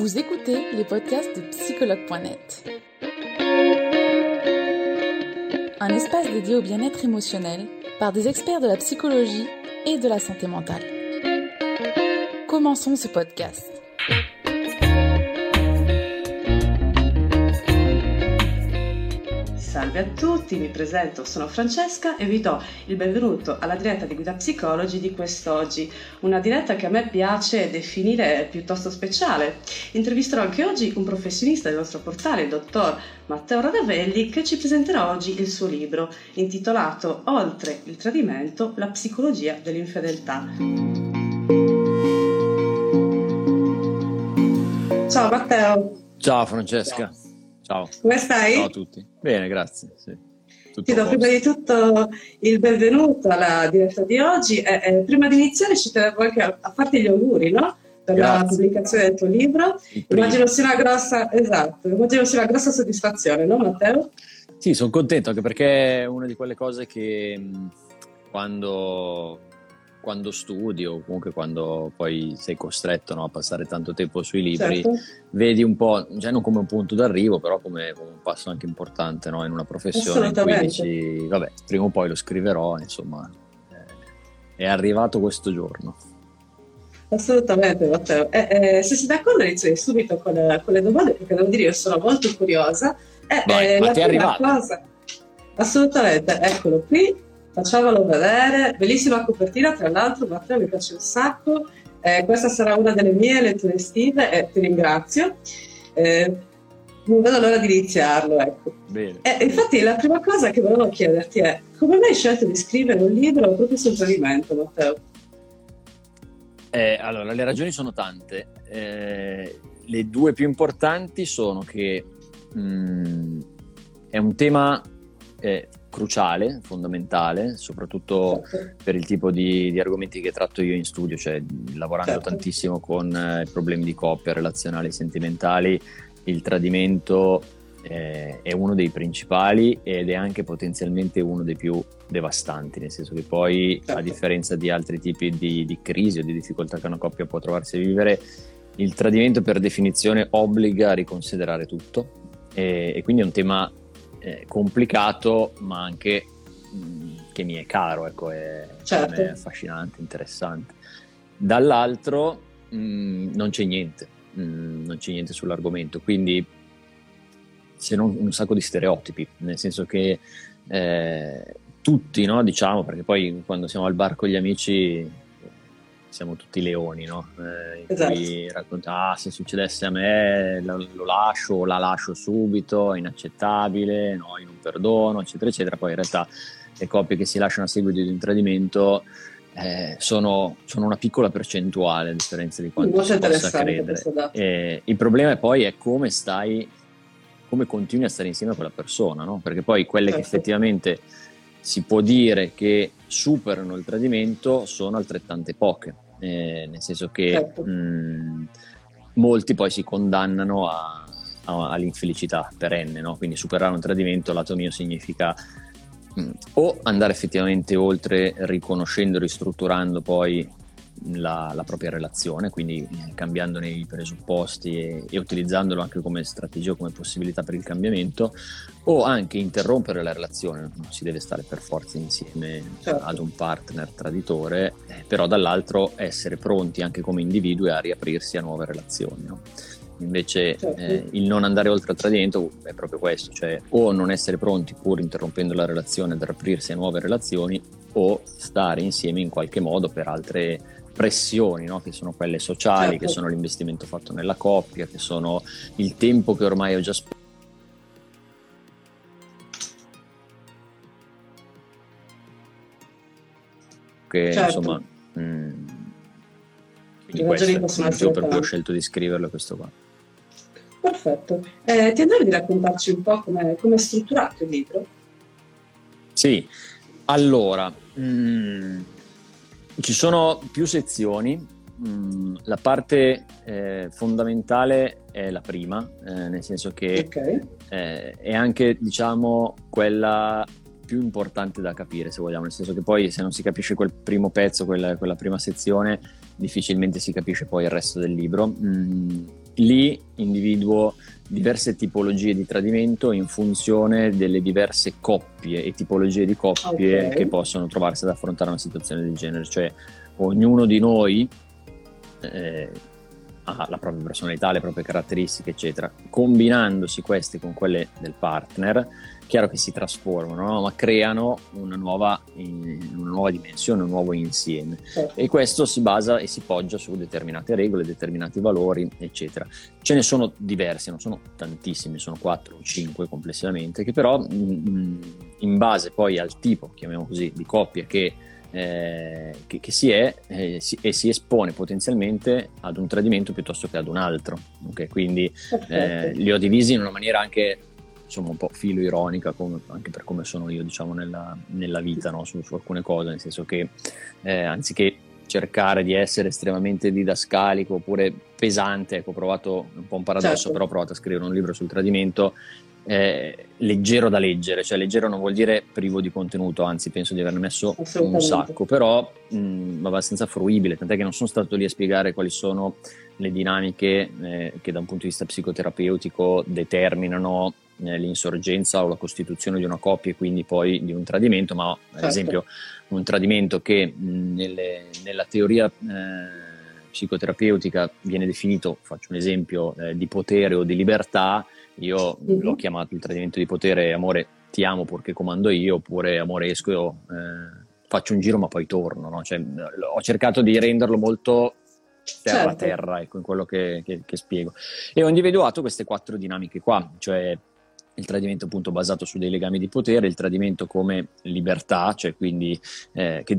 Vous écoutez les podcasts de psychologue.net. Un espace dédié au bien-être émotionnel par des experts de la psychologie et de la santé mentale. Commençons ce podcast. Salve a tutti, mi presento, sono Francesca e vi do il benvenuto alla diretta di Guida Psicologi di quest'oggi, una diretta che a me piace definire piuttosto speciale. Intervisterò anche oggi un professionista del nostro portale, il dottor Matteo Radavelli, che ci presenterà oggi il suo libro intitolato Oltre il tradimento, la psicologia dell'infedeltà. Ciao Matteo. Ciao Francesca. Ciao. Come stai? Ciao a tutti. Bene, grazie. Sì. Ti do prima di tutto il benvenuto alla diretta di oggi. Eh, eh, prima di iniziare ci tenevo anche a, a farti gli auguri, no? Per grazie. la pubblicazione del tuo libro. Immagino sia una grossa, esatto, immagino sia una grossa soddisfazione, no Matteo? Sì, sono contento anche perché è una di quelle cose che quando quando studi o comunque quando poi sei costretto no, a passare tanto tempo sui libri, certo. vedi un po', cioè non come un punto d'arrivo, però come, come un passo anche importante no, in una professione in cui dici, vabbè, prima o poi lo scriverò, insomma, eh, è arrivato questo giorno. Assolutamente, Matteo. Eh, eh, se sei d'accordo inizierei subito con, con, le domande, perché devo dire io sono molto curiosa. Eh, Vai, eh, ma ti è arrivato? Cosa... Assolutamente, eccolo qui facciamolo vedere, bellissima copertina tra l'altro Matteo mi piace un sacco, eh, questa sarà una delle mie letture estive e ti ringrazio. Eh, non vedo l'ora di iniziarlo, ecco. Eh, infatti la prima cosa che volevo chiederti è come mai hai scelto di scrivere un libro proprio sul tradimento, Matteo? Eh, allora, le ragioni sono tante. Eh, le due più importanti sono che mh, mm, è un tema cruciale, fondamentale, soprattutto certo. per il tipo di, di, argomenti che tratto io in studio, cioè lavorando certo. tantissimo con eh, problemi di coppia, relazionali, sentimentali, il tradimento eh, è uno dei principali ed è anche potenzialmente uno dei più devastanti, nel senso che poi certo. a differenza di altri tipi di, di crisi o di difficoltà che una coppia può trovarsi a vivere, il tradimento per definizione obbliga a riconsiderare tutto e, e quindi è un tema eh, complicato, ma anche mh, mm, che mi è caro, ecco, è, certo. è affascinante, interessante. Dall'altro mh, mm, non c'è niente, mh, mm, non c'è niente sull'argomento, quindi se non un sacco di stereotipi, nel senso che eh, tutti, no, diciamo, perché poi quando siamo al bar con gli amici siamo tutti leoni, no? Eh, in esatto. cui racconta, ah, se succedesse a me lo, lo lascio o la lascio subito, è inaccettabile, no, io non perdono, eccetera, eccetera. Poi in realtà le coppie che si lasciano a seguito di un tradimento eh, sono, sono, una piccola percentuale a differenza di quanto si possa credere. E il problema poi è come stai, come continui a stare insieme a quella persona, no? Perché poi quelle certo. che effettivamente si può dire che superano il tradimento sono altrettante poche, eh, nel senso che certo. mh, molti poi si condannano a, a, all'infelicità perenne, no? quindi superare un tradimento lato mio significa mh, o andare effettivamente oltre riconoscendo, ristrutturando poi la, la, propria relazione, quindi eh, cambiandone i presupposti e, e, utilizzandolo anche come strategia o come possibilità per il cambiamento, o anche interrompere la relazione, non si deve stare per forza insieme certo. ad un partner traditore, eh, però dall'altro essere pronti anche come individui a riaprirsi a nuove relazioni. No? Invece certo. eh, il non andare oltre al tradimento è proprio questo, cioè o non essere pronti pur interrompendo la relazione ad aprirsi a nuove relazioni o stare insieme in qualche modo per altre pressioni, no? che sono quelle sociali, certo. che sono l'investimento fatto nella coppia, che sono il tempo che ormai ho già speso. Che certo. insomma, mh, mm, quindi questo è il motivo per cui ho scelto di scriverlo questo qua. Perfetto. Eh, ti andrei di raccontarci un po' come è strutturato il libro? Sì, allora, mh, mm, ci sono più sezioni, mm, la parte eh, fondamentale è la prima, eh, nel senso che okay. eh, è anche, diciamo, quella più importante da capire, se vogliamo, nel senso che poi se non si capisce quel primo pezzo, quella, quella prima sezione, difficilmente si capisce poi il resto del libro. Mm, lì individuo diverse tipologie di tradimento in funzione delle diverse coppie e tipologie di coppie okay. che possono trovarsi ad affrontare una situazione del genere. Cioè, ognuno di noi eh, ha la propria personalità, le proprie caratteristiche, eccetera. Combinandosi queste con quelle del partner, chiaro che si trasformano, no? ma creano una nuova, una nuova, dimensione, un nuovo insieme. Certo. E questo si basa e si poggia su determinate regole, determinati valori, eccetera. Ce ne sono diversi, non sono tantissimi, sono 4 o 5 complessivamente, che però in base poi al tipo, chiamiamo così, di coppia che eh, che, che, si è eh, si, e si espone potenzialmente ad un tradimento piuttosto che ad un altro. Okay? Quindi eh, li ho divisi in una maniera anche insomma un po' filo ironica come, anche per come sono io diciamo nella, nella vita no? su, su, alcune cose, nel senso che eh, anziché cercare di essere estremamente didascalico oppure pesante, ecco ho provato un po' un paradosso, certo. però ho provato a scrivere un libro sul tradimento eh, leggero da leggere, cioè leggero non vuol dire privo di contenuto, anzi penso di averne messo un sacco, però mh, abbastanza fruibile, tant'è che non sono stato lì a spiegare quali sono le dinamiche eh, che da un punto di vista psicoterapeutico determinano eh, l'insorgenza o la costituzione di una coppia e quindi poi di un tradimento, ma certo. ad esempio un tradimento che mh, nelle, nella teoria eh, psicoterapeutica viene definito, faccio un esempio, eh, di potere o di libertà, io mm-hmm. l'ho chiamato il tradimento di potere, amore ti amo perché comando io, oppure amore esco, eh, faccio un giro ma poi torno. No? Cioè, ho cercato di renderlo molto terra certo. terra, ecco, in quello che, che, che, spiego. E ho individuato queste quattro dinamiche qua, cioè il tradimento appunto basato su dei legami di potere, il tradimento come libertà, cioè quindi eh, che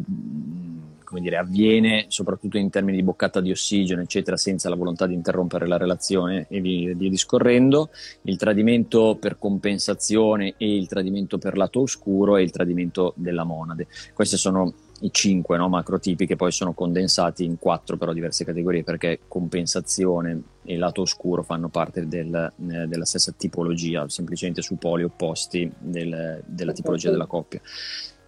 come dire, avviene soprattutto in termini di boccata di ossigeno, eccetera, senza la volontà di interrompere la relazione e via, discorrendo, il tradimento per compensazione e il tradimento per lato oscuro e il tradimento della monade. Queste sono i cinque no, macrotipi che poi sono condensati in quattro però diverse categorie perché compensazione e lato oscuro fanno parte del, eh, della stessa tipologia, semplicemente su poli opposti del, della tipologia della coppia.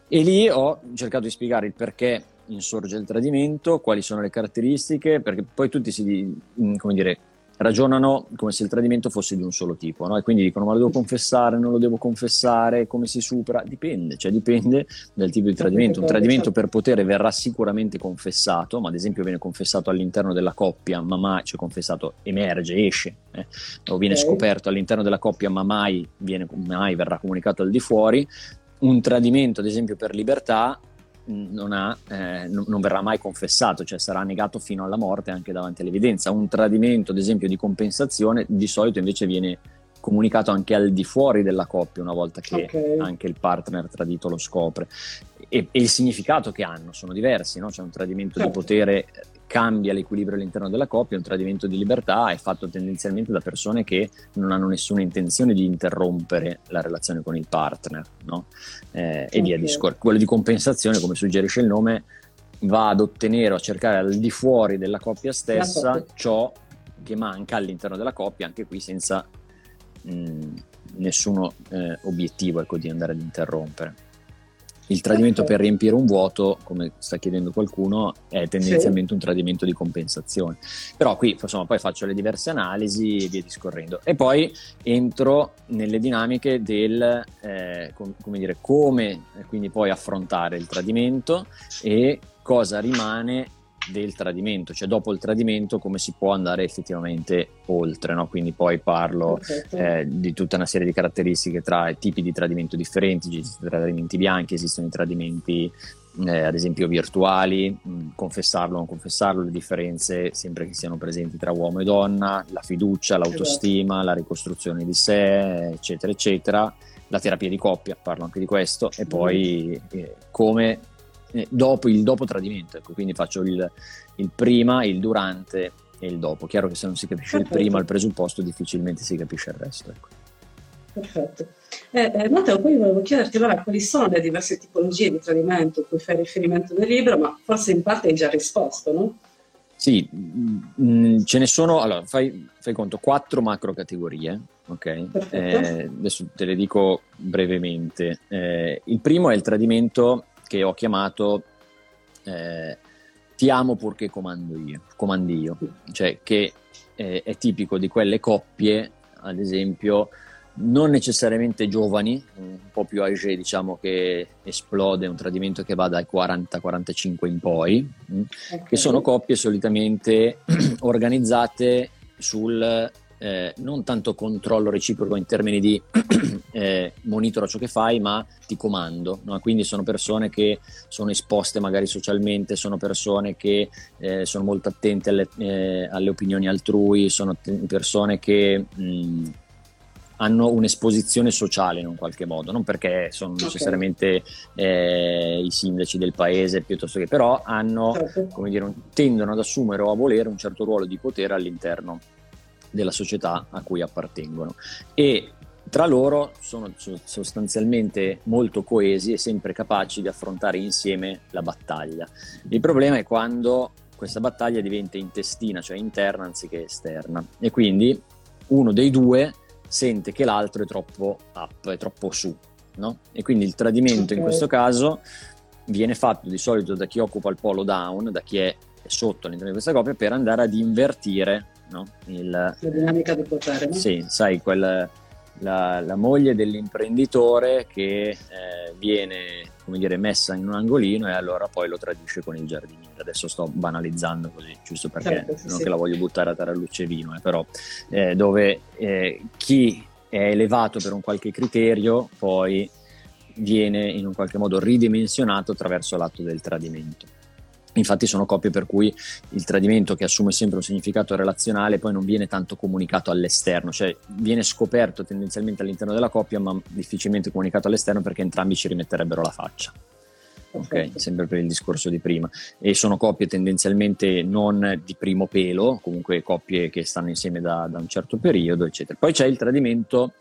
E lì ho cercato di spiegare il perché insorge il tradimento, quali sono le caratteristiche, perché poi tutti si, mm, come dire, ragionano come se il tradimento fosse di un solo tipo, no? e quindi dicono ma lo devo confessare, non lo devo confessare, come si supera? Dipende, cioè dipende dal tipo di tradimento. Un tradimento per potere verrà sicuramente confessato, ma ad esempio viene confessato all'interno della coppia, ma mai, cioè confessato, emerge, esce, eh? o viene okay. scoperto all'interno della coppia, ma mai, viene, mai verrà comunicato al di fuori. Un tradimento, ad esempio, per libertà non, ha, eh, non, verrà mai confessato, cioè sarà negato fino alla morte anche davanti all'evidenza. Un tradimento, ad esempio, di compensazione di solito invece viene comunicato anche al di fuori della coppia una volta che okay. anche il partner tradito lo scopre. E, e, il significato che hanno sono diversi, no? c'è un tradimento certo. di potere cambia l'equilibrio all'interno della coppia, un tradimento di libertà è fatto tendenzialmente da persone che non hanno nessuna intenzione di interrompere la relazione con il partner, no? eh, e via discorrendo. Quello di compensazione, come suggerisce il nome, va ad ottenere o a cercare al di fuori della coppia stessa ciò che manca all'interno della coppia, anche qui senza mh, nessun eh, obiettivo ecco, di andare ad interrompere. Il tradimento per riempire un vuoto, come sta chiedendo qualcuno, è tendenzialmente sì. un tradimento di compensazione. Però qui insomma, poi faccio le diverse analisi e via discorrendo. E poi entro nelle dinamiche del eh, com- come, dire, come eh, quindi poi affrontare il tradimento e cosa rimane del tradimento, cioè dopo il tradimento come si può andare effettivamente oltre, no? quindi poi parlo eh, di tutta una serie di caratteristiche tra tipi di tradimento differenti, esistono i tradimenti bianchi, esistono i tradimenti eh, ad esempio virtuali, mh, confessarlo o non confessarlo, le differenze sempre che siano presenti tra uomo e donna, la fiducia, l'autostima, esatto. la ricostruzione di sé, eccetera, eccetera, la terapia di coppia, parlo anche di questo, e poi eh, come dopo il dopo tradimento, ecco, quindi faccio il, il, prima, il durante e il dopo. Chiaro che se non si capisce Perfetto. il prima, il presupposto, difficilmente si capisce il resto. Ecco. Perfetto. Eh, eh, Matteo, poi volevo chiederti allora quali sono le diverse tipologie di tradimento a cui fai riferimento nel libro, ma forse in parte hai già risposto, no? Sì, mh, mm, ce ne sono, allora fai, fai, conto, quattro macro categorie, ok? Eh, adesso te le dico brevemente. Eh, il primo è il tradimento che ho chiamato eh, ti amo purché comando io, comandi io, cioè che eh, è tipico di quelle coppie, ad esempio, non necessariamente giovani, un po' più age, diciamo che esplode un tradimento che va dai 40-45 in poi, mm, okay. che sono coppie solitamente organizzate sul eh, non tanto controllo reciproco in termini di eh, monitoro ciò che fai, ma ti comando. No? Quindi sono persone che sono esposte magari socialmente, sono persone che eh, sono molto attente alle, eh, alle, opinioni altrui, sono persone che mh, hanno un'esposizione sociale in un qualche modo, non perché sono okay. necessariamente eh, i sindaci del paese piuttosto che, però hanno, certo. come dire, tendono ad assumere o a volere un certo ruolo di potere all'interno della società a cui appartengono e tra loro sono sostanzialmente molto coesi e sempre capaci di affrontare insieme la battaglia. Il problema è quando questa battaglia diventa intestina, cioè interna anziché esterna e quindi uno dei due sente che l'altro è troppo up, è troppo su, no? E quindi il tradimento in questo caso viene fatto di solito da chi occupa il polo down, da chi è sotto all'interno di questa coppia per andare ad invertire no? Il, la dinamica di potere. No? Sì, sai, quel, la, la, moglie dell'imprenditore che eh, viene come dire, messa in un angolino e allora poi lo tradisce con il giardiniere. Adesso sto banalizzando così, giusto perché certo, sì, non sì. che la voglio buttare a tarallucce vino, eh, però eh, dove eh, chi è elevato per un qualche criterio poi viene in un qualche modo ridimensionato attraverso l'atto del tradimento. Infatti sono coppie per cui il tradimento che assume sempre un significato relazionale poi non viene tanto comunicato all'esterno, cioè viene scoperto tendenzialmente all'interno della coppia ma difficilmente comunicato all'esterno perché entrambi ci rimetterebbero la faccia. Ok, sempre per il discorso di prima. E sono coppie tendenzialmente non di primo pelo, comunque coppie che stanno insieme da, da un certo periodo, eccetera. Poi c'è il tradimento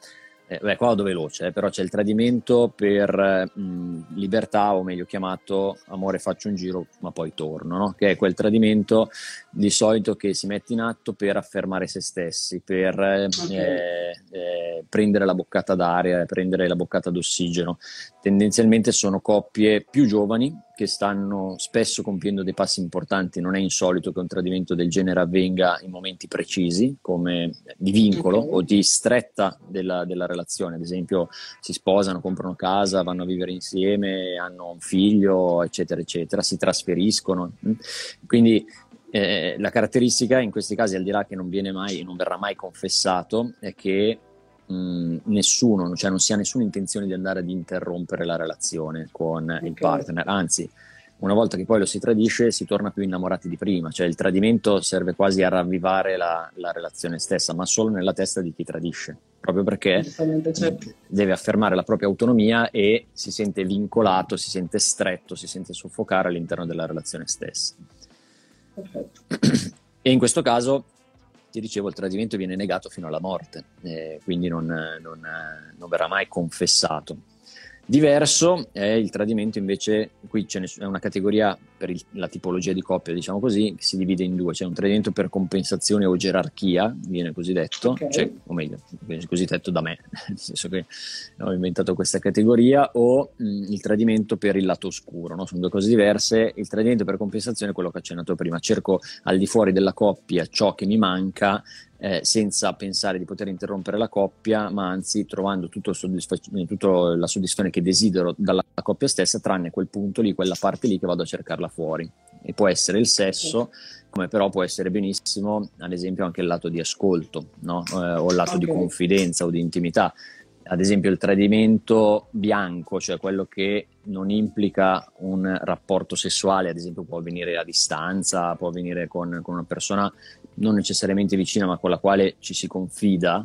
eh, beh, qua vado veloce, eh, però c'è il tradimento per mh, libertà, o meglio chiamato amore faccio un giro ma poi torno, no? che è quel tradimento di solito che si mette in atto per affermare se stessi, per okay. eh, eh, prendere la boccata d'aria, prendere la boccata d'ossigeno. Tendenzialmente sono coppie più giovani che stanno spesso compiendo dei passi importanti. Non è insolito che un tradimento del genere avvenga in momenti precisi, come di vincolo okay. o di stretta della, della, relazione. Ad esempio, si sposano, comprano casa, vanno a vivere insieme, hanno un figlio, eccetera, eccetera, si trasferiscono. Quindi eh, la caratteristica in questi casi, al di là che non, viene mai, non verrà mai confessato, è che mh, nessuno, cioè non si ha nessuna intenzione di andare ad interrompere la relazione con okay. il partner, anzi una volta che poi lo si tradisce si torna più innamorati di prima, cioè il tradimento serve quasi a ravvivare la, la relazione stessa, ma solo nella testa di chi tradisce, proprio perché certo. deve affermare la propria autonomia e si sente vincolato, si sente stretto, si sente soffocare all'interno della relazione stessa. Perfetto. E in questo caso ti dicevo, il tradimento viene negato fino alla morte, eh, quindi non, non, non, verrà mai confessato. Diverso è il tradimento invece, qui c'è una categoria per il, la tipologia di coppia, diciamo così, si divide in due, c'è un tradimento per compensazione o gerarchia, viene così detto, okay. cioè, o meglio, viene così detto da me, nel senso che ho inventato questa categoria, o mh, il tradimento per il lato oscuro, no? sono due cose diverse, il tradimento per compensazione è quello che ho accennato prima, cerco al di fuori della coppia ciò che mi manca eh, senza pensare di poter interrompere la coppia, ma anzi trovando tutta soddisfa- la soddisfazione che desidero dalla coppia stessa, tranne quel punto lì, quella parte lì che vado a cercarla fuori. E può essere il sesso, come però può essere benissimo, ad esempio, anche il lato di ascolto, no? eh, o il lato okay. di confidenza o di intimità. Ad esempio il tradimento bianco, cioè quello che non implica un rapporto sessuale, ad esempio può avvenire a distanza, può avvenire con, con una persona non necessariamente vicina ma con la quale ci si confida,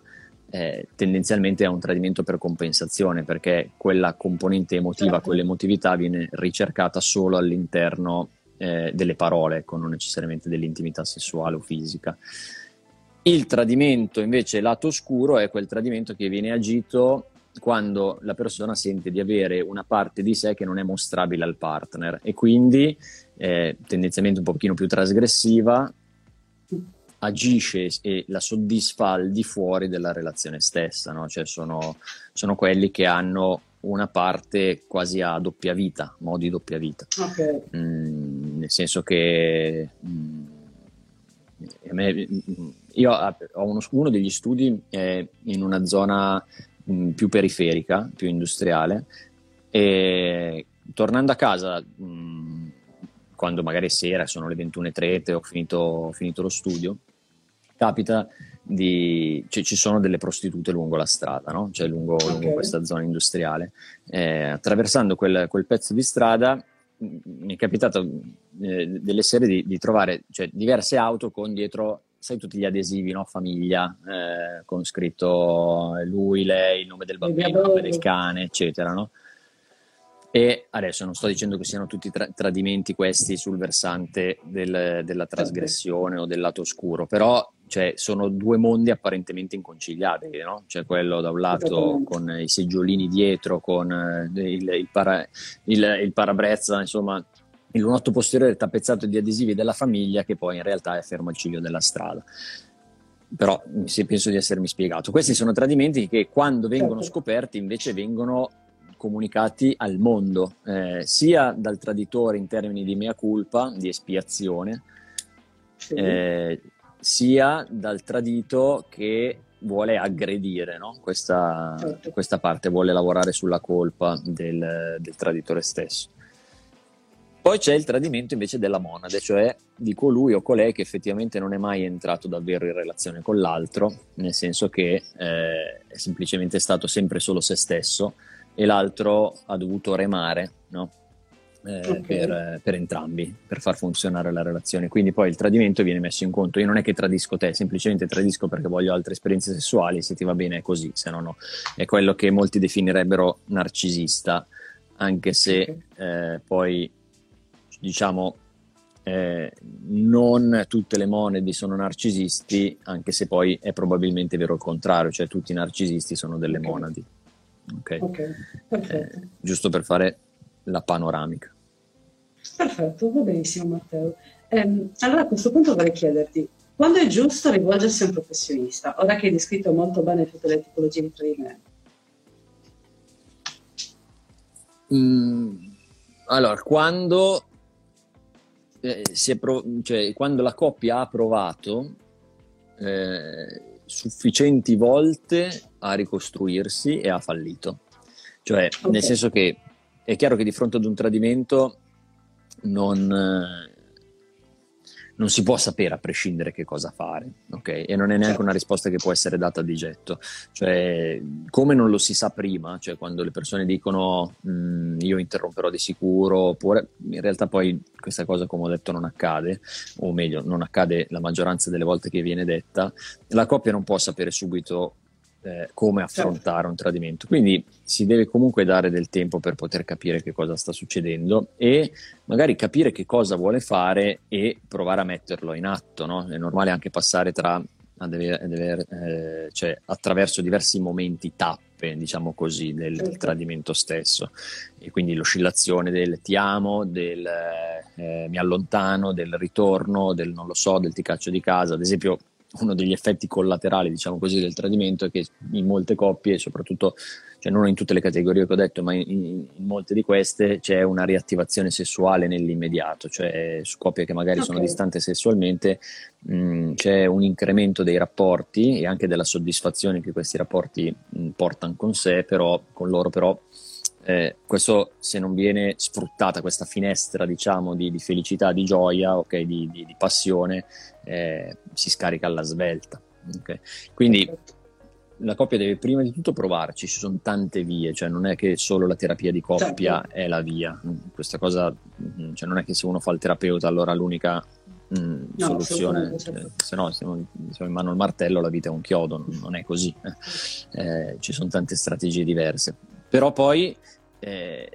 eh, tendenzialmente è un tradimento per compensazione perché quella componente emotiva, certo. quell'emotività viene ricercata solo all'interno eh, delle parole, ecco, non necessariamente dell'intimità sessuale o fisica. Il tradimento invece lato oscuro è quel tradimento che viene agito quando la persona sente di avere una parte di sé che non è mostrabile al partner e quindi eh, tendenzialmente un pochino più trasgressiva agisce e la soddisfa al di fuori della relazione stessa, no? cioè sono, sono, quelli che hanno una parte quasi a doppia vita, modi doppia vita. Okay. Mm, nel senso che mm, me, mm, io ho uno, uno degli studi in una zona mh, più periferica, più industriale, e tornando a casa, mh, quando magari è sera, sono le 21.30, ho finito, ho finito lo studio, capita di, cioè, ci sono delle prostitute lungo la strada, no? cioè lungo, okay. lungo questa zona industriale. Eh, attraversando quel, quel, pezzo di strada mi è capitato eh, delle sere di, di trovare cioè, diverse auto con dietro, sai, tutti gli adesivi, no? famiglia, eh, con scritto lui, lei, il nome del bambino, il nome del cane, eccetera. No? E adesso non sto dicendo che siano tutti tra- tradimenti questi sul versante del, della trasgressione o del lato oscuro, però cioè, sono due mondi apparentemente inconciliabili, no? C'è quello da un lato con i seggiolini dietro, con eh, il, il, para, il, il parabrezza, insomma, il lunotto posteriore tappezzato di adesivi della famiglia che poi in realtà è fermo al ciglio della strada. Però penso di essermi spiegato. Questi sono tradimenti che quando vengono certo. scoperti invece vengono comunicati al mondo, eh, sia dal traditore in termini di mea culpa, di espiazione, sì. eh, sia dal tradito che vuole aggredire no? questa, certo. questa, parte, vuole lavorare sulla colpa del, del traditore stesso. Poi c'è il tradimento invece della monade, cioè di colui o colei che effettivamente non è mai entrato davvero in relazione con l'altro, nel senso che eh, è semplicemente stato sempre solo se stesso e l'altro ha dovuto remare no? Eh, okay. per, per, entrambi, per far funzionare la relazione. Quindi poi il tradimento viene messo in conto. Io non è che tradisco te, semplicemente tradisco perché voglio altre esperienze sessuali, se ti va bene è così, se no no. È quello che molti definirebbero narcisista, anche se okay. eh, poi diciamo eh, non tutte le monadi sono narcisisti, anche se poi è probabilmente vero il contrario, cioè tutti i narcisisti sono delle okay. monadi. Ok, okay. Eh, giusto per fare la panoramica. Perfetto, va benissimo Matteo. Eh, allora a questo punto vorrei chiederti, quando è giusto rivolgersi a un professionista? Ora che hai descritto molto bene tutte le tipologie di tradimento. Mm, allora, quando, eh, pro- cioè, quando, la coppia ha provato eh, sufficienti volte a ricostruirsi e ha fallito. Cioè, okay. nel senso che è chiaro che di fronte ad un tradimento non, non si può sapere a prescindere che cosa fare, ok? E non è neanche certo. una risposta che può essere data di getto. Cioè, come non lo si sa prima, cioè quando le persone dicono mm, io interromperò di sicuro, oppure in realtà poi questa cosa, come ho detto, non accade, o meglio, non accade la maggioranza delle volte che viene detta, la coppia non può sapere subito eh, come affrontare un tradimento. Quindi si deve comunque dare del tempo per poter capire che cosa sta succedendo e magari capire che cosa vuole fare e provare a metterlo in atto. No? È normale anche passare tra, deve, deve, eh, cioè, attraverso diversi momenti tappe, diciamo così, del, del, certo. tradimento stesso. E quindi l'oscillazione del ti amo, del eh, mi allontano, del ritorno, del non lo so, del ti caccio di casa. Ad esempio, uno degli effetti collaterali, diciamo così, del tradimento è che in molte coppie, soprattutto, cioè non in tutte le categorie che ho detto, ma in, in molte di queste c'è una riattivazione sessuale nell'immediato, cioè su coppie che magari okay. sono distanti sessualmente mh, c'è un incremento dei rapporti e anche della soddisfazione che questi rapporti mh, portano con sé, però con loro però eh, questo se non viene sfruttata questa finestra diciamo di, di felicità, di gioia, okay, di, di, di, passione, eh, si scarica alla svelta. Okay? Quindi la coppia deve prima di tutto provarci, ci sono tante vie, cioè non è che solo la terapia di coppia certo. è la via, questa cosa, mm, cioè non è che se uno fa il terapeuta allora l'unica mh, mm, no, soluzione, certo. se no siamo, siamo, in mano al martello, la vita è un chiodo, non è così, eh. Eh, ci sono tante strategie diverse. Però poi eh,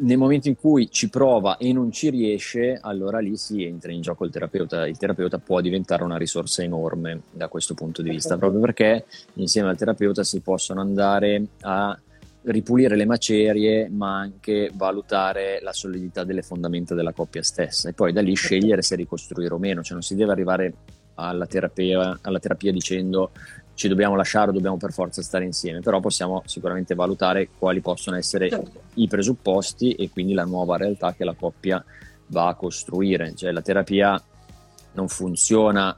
nel momento in cui ci prova e non ci riesce, allora lì si entra in gioco il terapeuta. Il terapeuta può diventare una risorsa enorme da questo punto di vista, proprio perché insieme al terapeuta si possono andare a ripulire le macerie, ma anche valutare la solidità delle fondamenta della coppia stessa. E poi da lì scegliere se ricostruire o meno, cioè non si deve arrivare alla terapia, alla terapia dicendo ci dobbiamo lasciare o dobbiamo per forza stare insieme, però possiamo sicuramente valutare quali possono essere certo. i presupposti e quindi la nuova realtà che la coppia va a costruire, cioè la terapia non funziona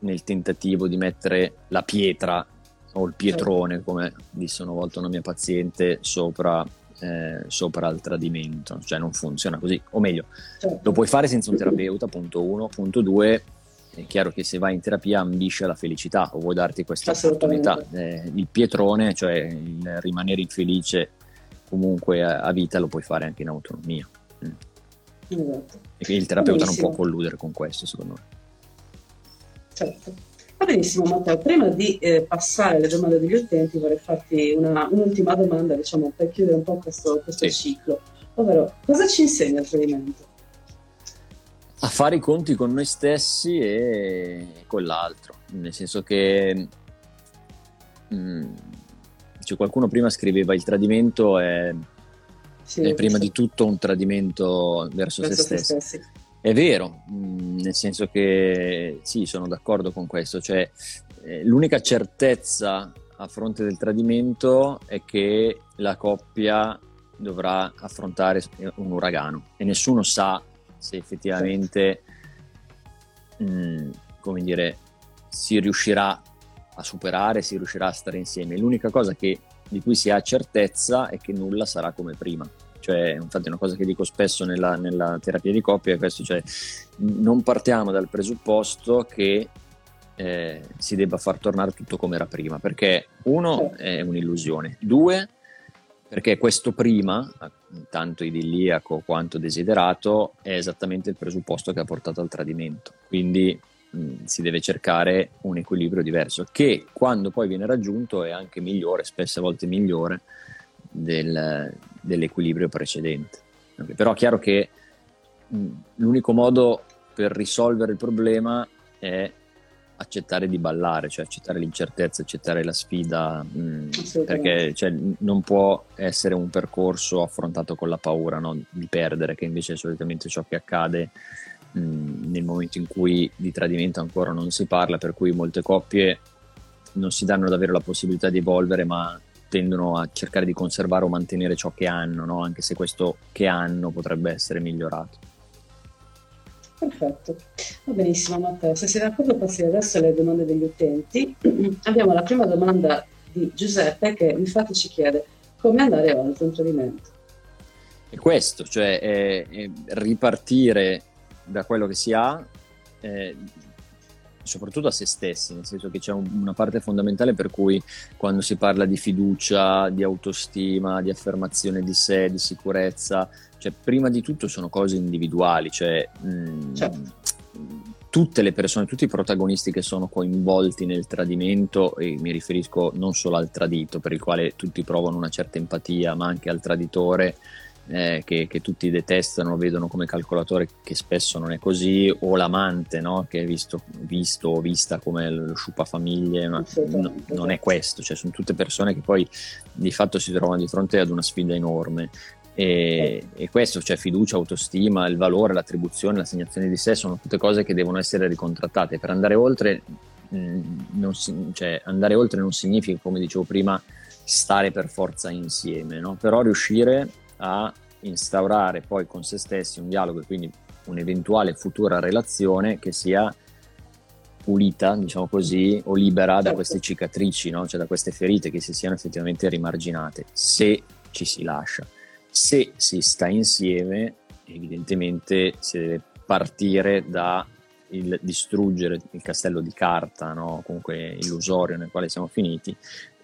nel tentativo di mettere la pietra o il pietrone, certo. come disse una volta una mia paziente, sopra, eh, sopra il tradimento, cioè non funziona così, o meglio, certo. lo puoi fare senza un terapeuta, punto uno, punto due, è chiaro che se vai in terapia ambisce alla felicità o vuoi darti questa opportunità. Eh, il pietrone, cioè il rimanere infelice comunque a, a, vita, lo puoi fare anche in autonomia. Mm. Esatto. E il terapeuta non può colludere con questo, secondo me. Certo. Va benissimo Matteo, prima di eh, passare alle domande degli utenti vorrei farti una, un'ultima domanda diciamo, per chiudere un po' questo, questo sì. ciclo, ovvero cosa ci insegna il tradimento? A fare i conti con noi stessi e con l'altro, nel senso che mh, mm, cioè qualcuno prima scriveva il tradimento è, sì, è prima sì. di tutto un tradimento verso, verso se, stessi. se stessi. È vero, mm, nel senso che sì, sono d'accordo con questo, cioè eh, l'unica certezza a fronte del tradimento è che la coppia dovrà affrontare un uragano e nessuno sa se effettivamente mh, mm, come dire, si riuscirà a superare, si riuscirà a stare insieme. L'unica cosa che, di cui si ha certezza è che nulla sarà come prima. Cioè, infatti è una cosa che dico spesso nella, nella terapia di coppia, è questo, cioè non partiamo dal presupposto che eh, si debba far tornare tutto come era prima, perché uno è un'illusione, due perché questo prima, tanto idilliaco quanto desiderato, è esattamente il presupposto che ha portato al tradimento. Quindi mh, si deve cercare un equilibrio diverso, che quando poi viene raggiunto è anche migliore, spesse volte migliore del, dell'equilibrio precedente. Okay. Però è chiaro che mh, l'unico modo per risolvere il problema è accettare di ballare, cioè accettare l'incertezza, accettare la sfida, mh, perché cioè, non può essere un percorso affrontato con la paura no? di perdere, che invece è solitamente ciò che accade mh, nel momento in cui di tradimento ancora non si parla, per cui molte coppie non si danno davvero la possibilità di evolvere, ma tendono a cercare di conservare o mantenere ciò che hanno, no? anche se questo che hanno potrebbe essere migliorato. Perfetto, va benissimo Matteo. Se sei d'accordo passiamo adesso alle domande degli utenti. Abbiamo la prima domanda di Giuseppe che infatti ci chiede come andare oltre un tradimento. È questo, cioè è, è ripartire da quello che si ha, eh, soprattutto a se stessi, nel senso che c'è un, una parte fondamentale per cui quando si parla di fiducia, di autostima, di affermazione di sé, di sicurezza, cioè prima di tutto sono cose individuali, cioè mh, mm, certo. tutte le persone, tutti i protagonisti che sono coinvolti nel tradimento, e mi riferisco non solo al tradito, per il quale tutti provano una certa empatia, ma anche al traditore, eh, che, che, tutti detestano, vedono come calcolatore, che spesso non è così, o l'amante no? che è visto, visto o vista come lo sciupafamiglie, ma no, non è questo, cioè sono tutte persone che poi di fatto si trovano di fronte ad una sfida enorme. E, e, questo, cioè fiducia, autostima, il valore, l'attribuzione, l'assegnazione di sé, sono tutte cose che devono essere ricontrattate. Per andare oltre, mh, si, cioè, andare oltre non significa, come dicevo prima, stare per forza insieme, no? però riuscire a instaurare poi con se stessi un dialogo e quindi un'eventuale futura relazione che sia pulita, diciamo così, o libera da certo. queste cicatrici, no? cioè da queste ferite che si siano effettivamente rimarginate, se ci si lascia. Se si sta insieme, evidentemente si deve partire da il distruggere il castello di carta, no? comunque illusorio nel quale siamo finiti,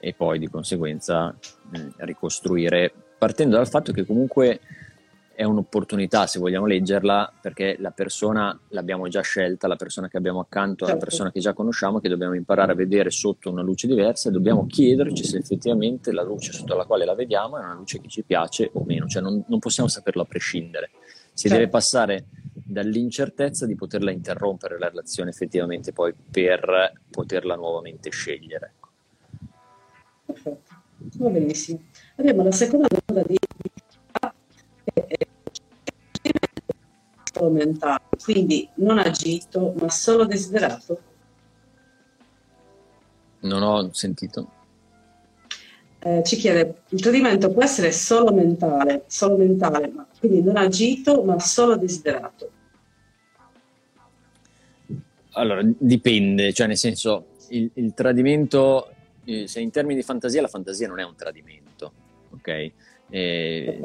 e poi di conseguenza eh, ricostruire partendo dal fatto che comunque è un'opportunità se vogliamo leggerla perché la persona l'abbiamo già scelta, la persona che abbiamo accanto è certo. la persona che già conosciamo, che dobbiamo imparare a vedere sotto una luce diversa e dobbiamo chiederci se effettivamente la luce sotto la quale la vediamo è una luce che ci piace o meno, cioè non, non possiamo saperlo a prescindere. Si certo. deve passare dall'incertezza di poterla interrompere la relazione effettivamente poi per poterla nuovamente scegliere. Perfetto, va benissimo. Abbiamo la seconda domanda di mentale, quindi non agito, ma solo desiderato. Non ho sentito. eh, ci chiede, il tradimento può essere solo mentale, solo mentale, ma quindi non agito, ma solo desiderato. Allora, dipende, cioè nel senso, il, il tradimento, eh, se in termini di fantasia, la fantasia non è un tradimento, ok? Eh,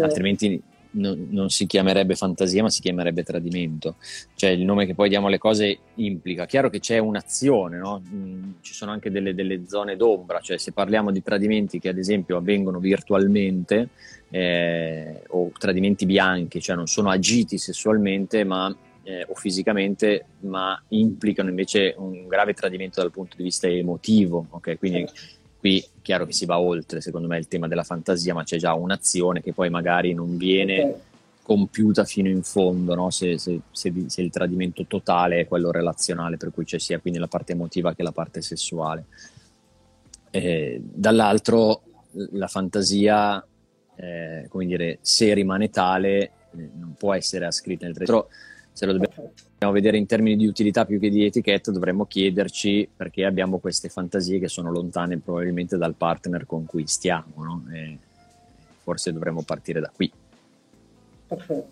altrimenti non, non, si chiamerebbe fantasia, ma si chiamerebbe tradimento. Cioè il nome che poi diamo alle cose implica. Chiaro che c'è un'azione, no? mm, ci sono anche delle, delle, zone d'ombra, cioè se parliamo di tradimenti che ad esempio avvengono virtualmente eh, o tradimenti bianchi, cioè non sono agiti sessualmente ma, eh, o fisicamente, ma implicano invece un grave tradimento dal punto di vista emotivo. Okay? Quindi qui chiaro che si va oltre, secondo me, il tema della fantasia, ma c'è già un'azione che poi magari non viene okay. compiuta fino in fondo, no? se, se, se, se, il tradimento totale è quello relazionale, per cui c'è sia quindi la parte emotiva che la parte sessuale. E, dall'altro la fantasia, eh, come dire, se rimane tale, eh, non può essere ascritta nel tradimento se lo dobbiamo vedere in termini di utilità più che di etichetta, dovremmo chiederci perché abbiamo queste fantasie che sono lontane probabilmente dal partner con cui stiamo, no? forse dovremmo partire da qui. Perfetto,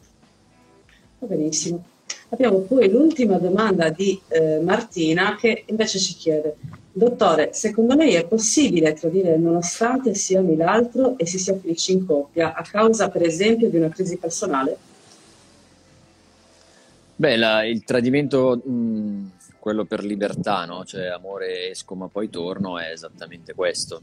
va benissimo. Abbiamo poi l'ultima domanda di eh, Martina che invece ci chiede, dottore, secondo lei è possibile tradire nonostante si ami l'altro e si sia felici in coppia a causa per esempio di una crisi personale? Beh, la, il tradimento, mh, quello per libertà, no? cioè amore esco ma poi torno, è esattamente questo.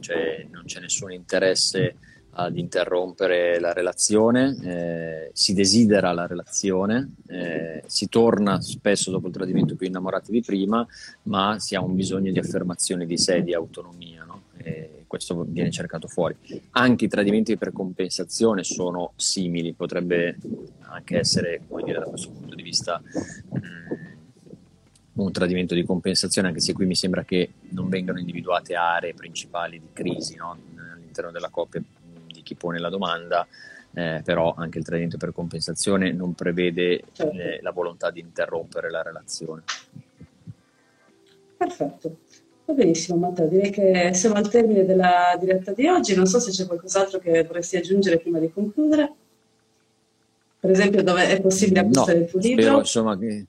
Cioè, non c'è nessun interesse ad interrompere la relazione, eh, si desidera la relazione, eh, si torna spesso dopo il tradimento più innamorati di prima, ma si ha un bisogno di affermazione di sé, di autonomia. No? E questo viene cercato fuori. Anche i tradimenti per compensazione sono simili, potrebbe anche essere, come dire, da questo punto di vista mm, un tradimento di compensazione, anche se qui mi sembra che non vengano individuate aree principali di crisi no? all'interno della coppia di chi pone la domanda. Eh, però anche il tradimento per compensazione non prevede certo. eh, la volontà di interrompere la relazione. Perfetto. Va benissimo Matteo, direi che siamo al termine della diretta di oggi, non so se c'è qualcos'altro che vorresti aggiungere prima di concludere. Per esempio dove è possibile acquistare no, il tuo libro? Spero, insomma, che...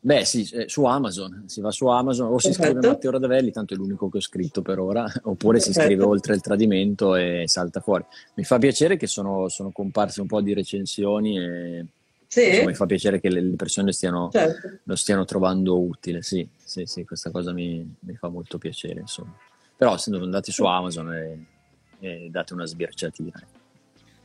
Beh sì, eh, su Amazon, si va su Amazon o Perfetto. si scrive Matteo Radavelli, tanto è l'unico che ho scritto per ora, oppure Perfetto. si scrive oltre il tradimento e salta fuori. Mi fa piacere che sono, sono comparse un po' di recensioni e sì. Insomma, mi fa piacere che le persone stiano, certo. lo stiano trovando utile, sì, sì, sì questa cosa mi, mi, fa molto piacere, insomma. Però se andate su Amazon e, e date una sbirciatina.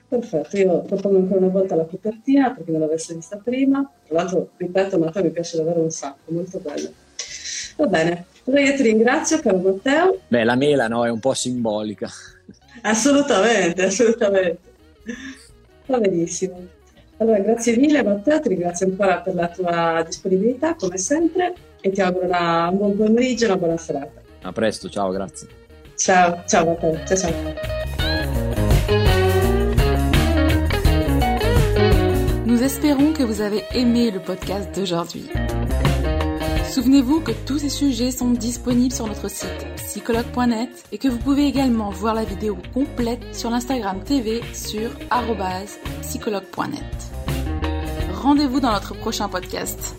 Perfetto, io propongo ancora una volta la copertina perché non l'avesse vista prima. Tra l'altro, ripeto, Matteo mi piace davvero un sacco, molto bello. Va bene, allora io ti ringrazio, caro Matteo. Beh, la mela no, è un po' simbolica. Assolutamente, assolutamente. Va benissimo. Allora, grazie mille Matteo, ti ringrazio ancora per la tua disponibilità come sempre e ti auguro una, un buon pomeriggio e una buona serata. A presto, ciao, grazie. Ciao, ciao Matteo, ciao ciao. Nous espérons que vous avez aimé le podcast d'aujourd'hui. Souvenez-vous que tous ces sujets sont disponibles sur notre site psychologue.net et que vous pouvez également voir la vidéo complète sur l'Instagram TV sur psychologue.net. Rendez-vous dans notre prochain podcast.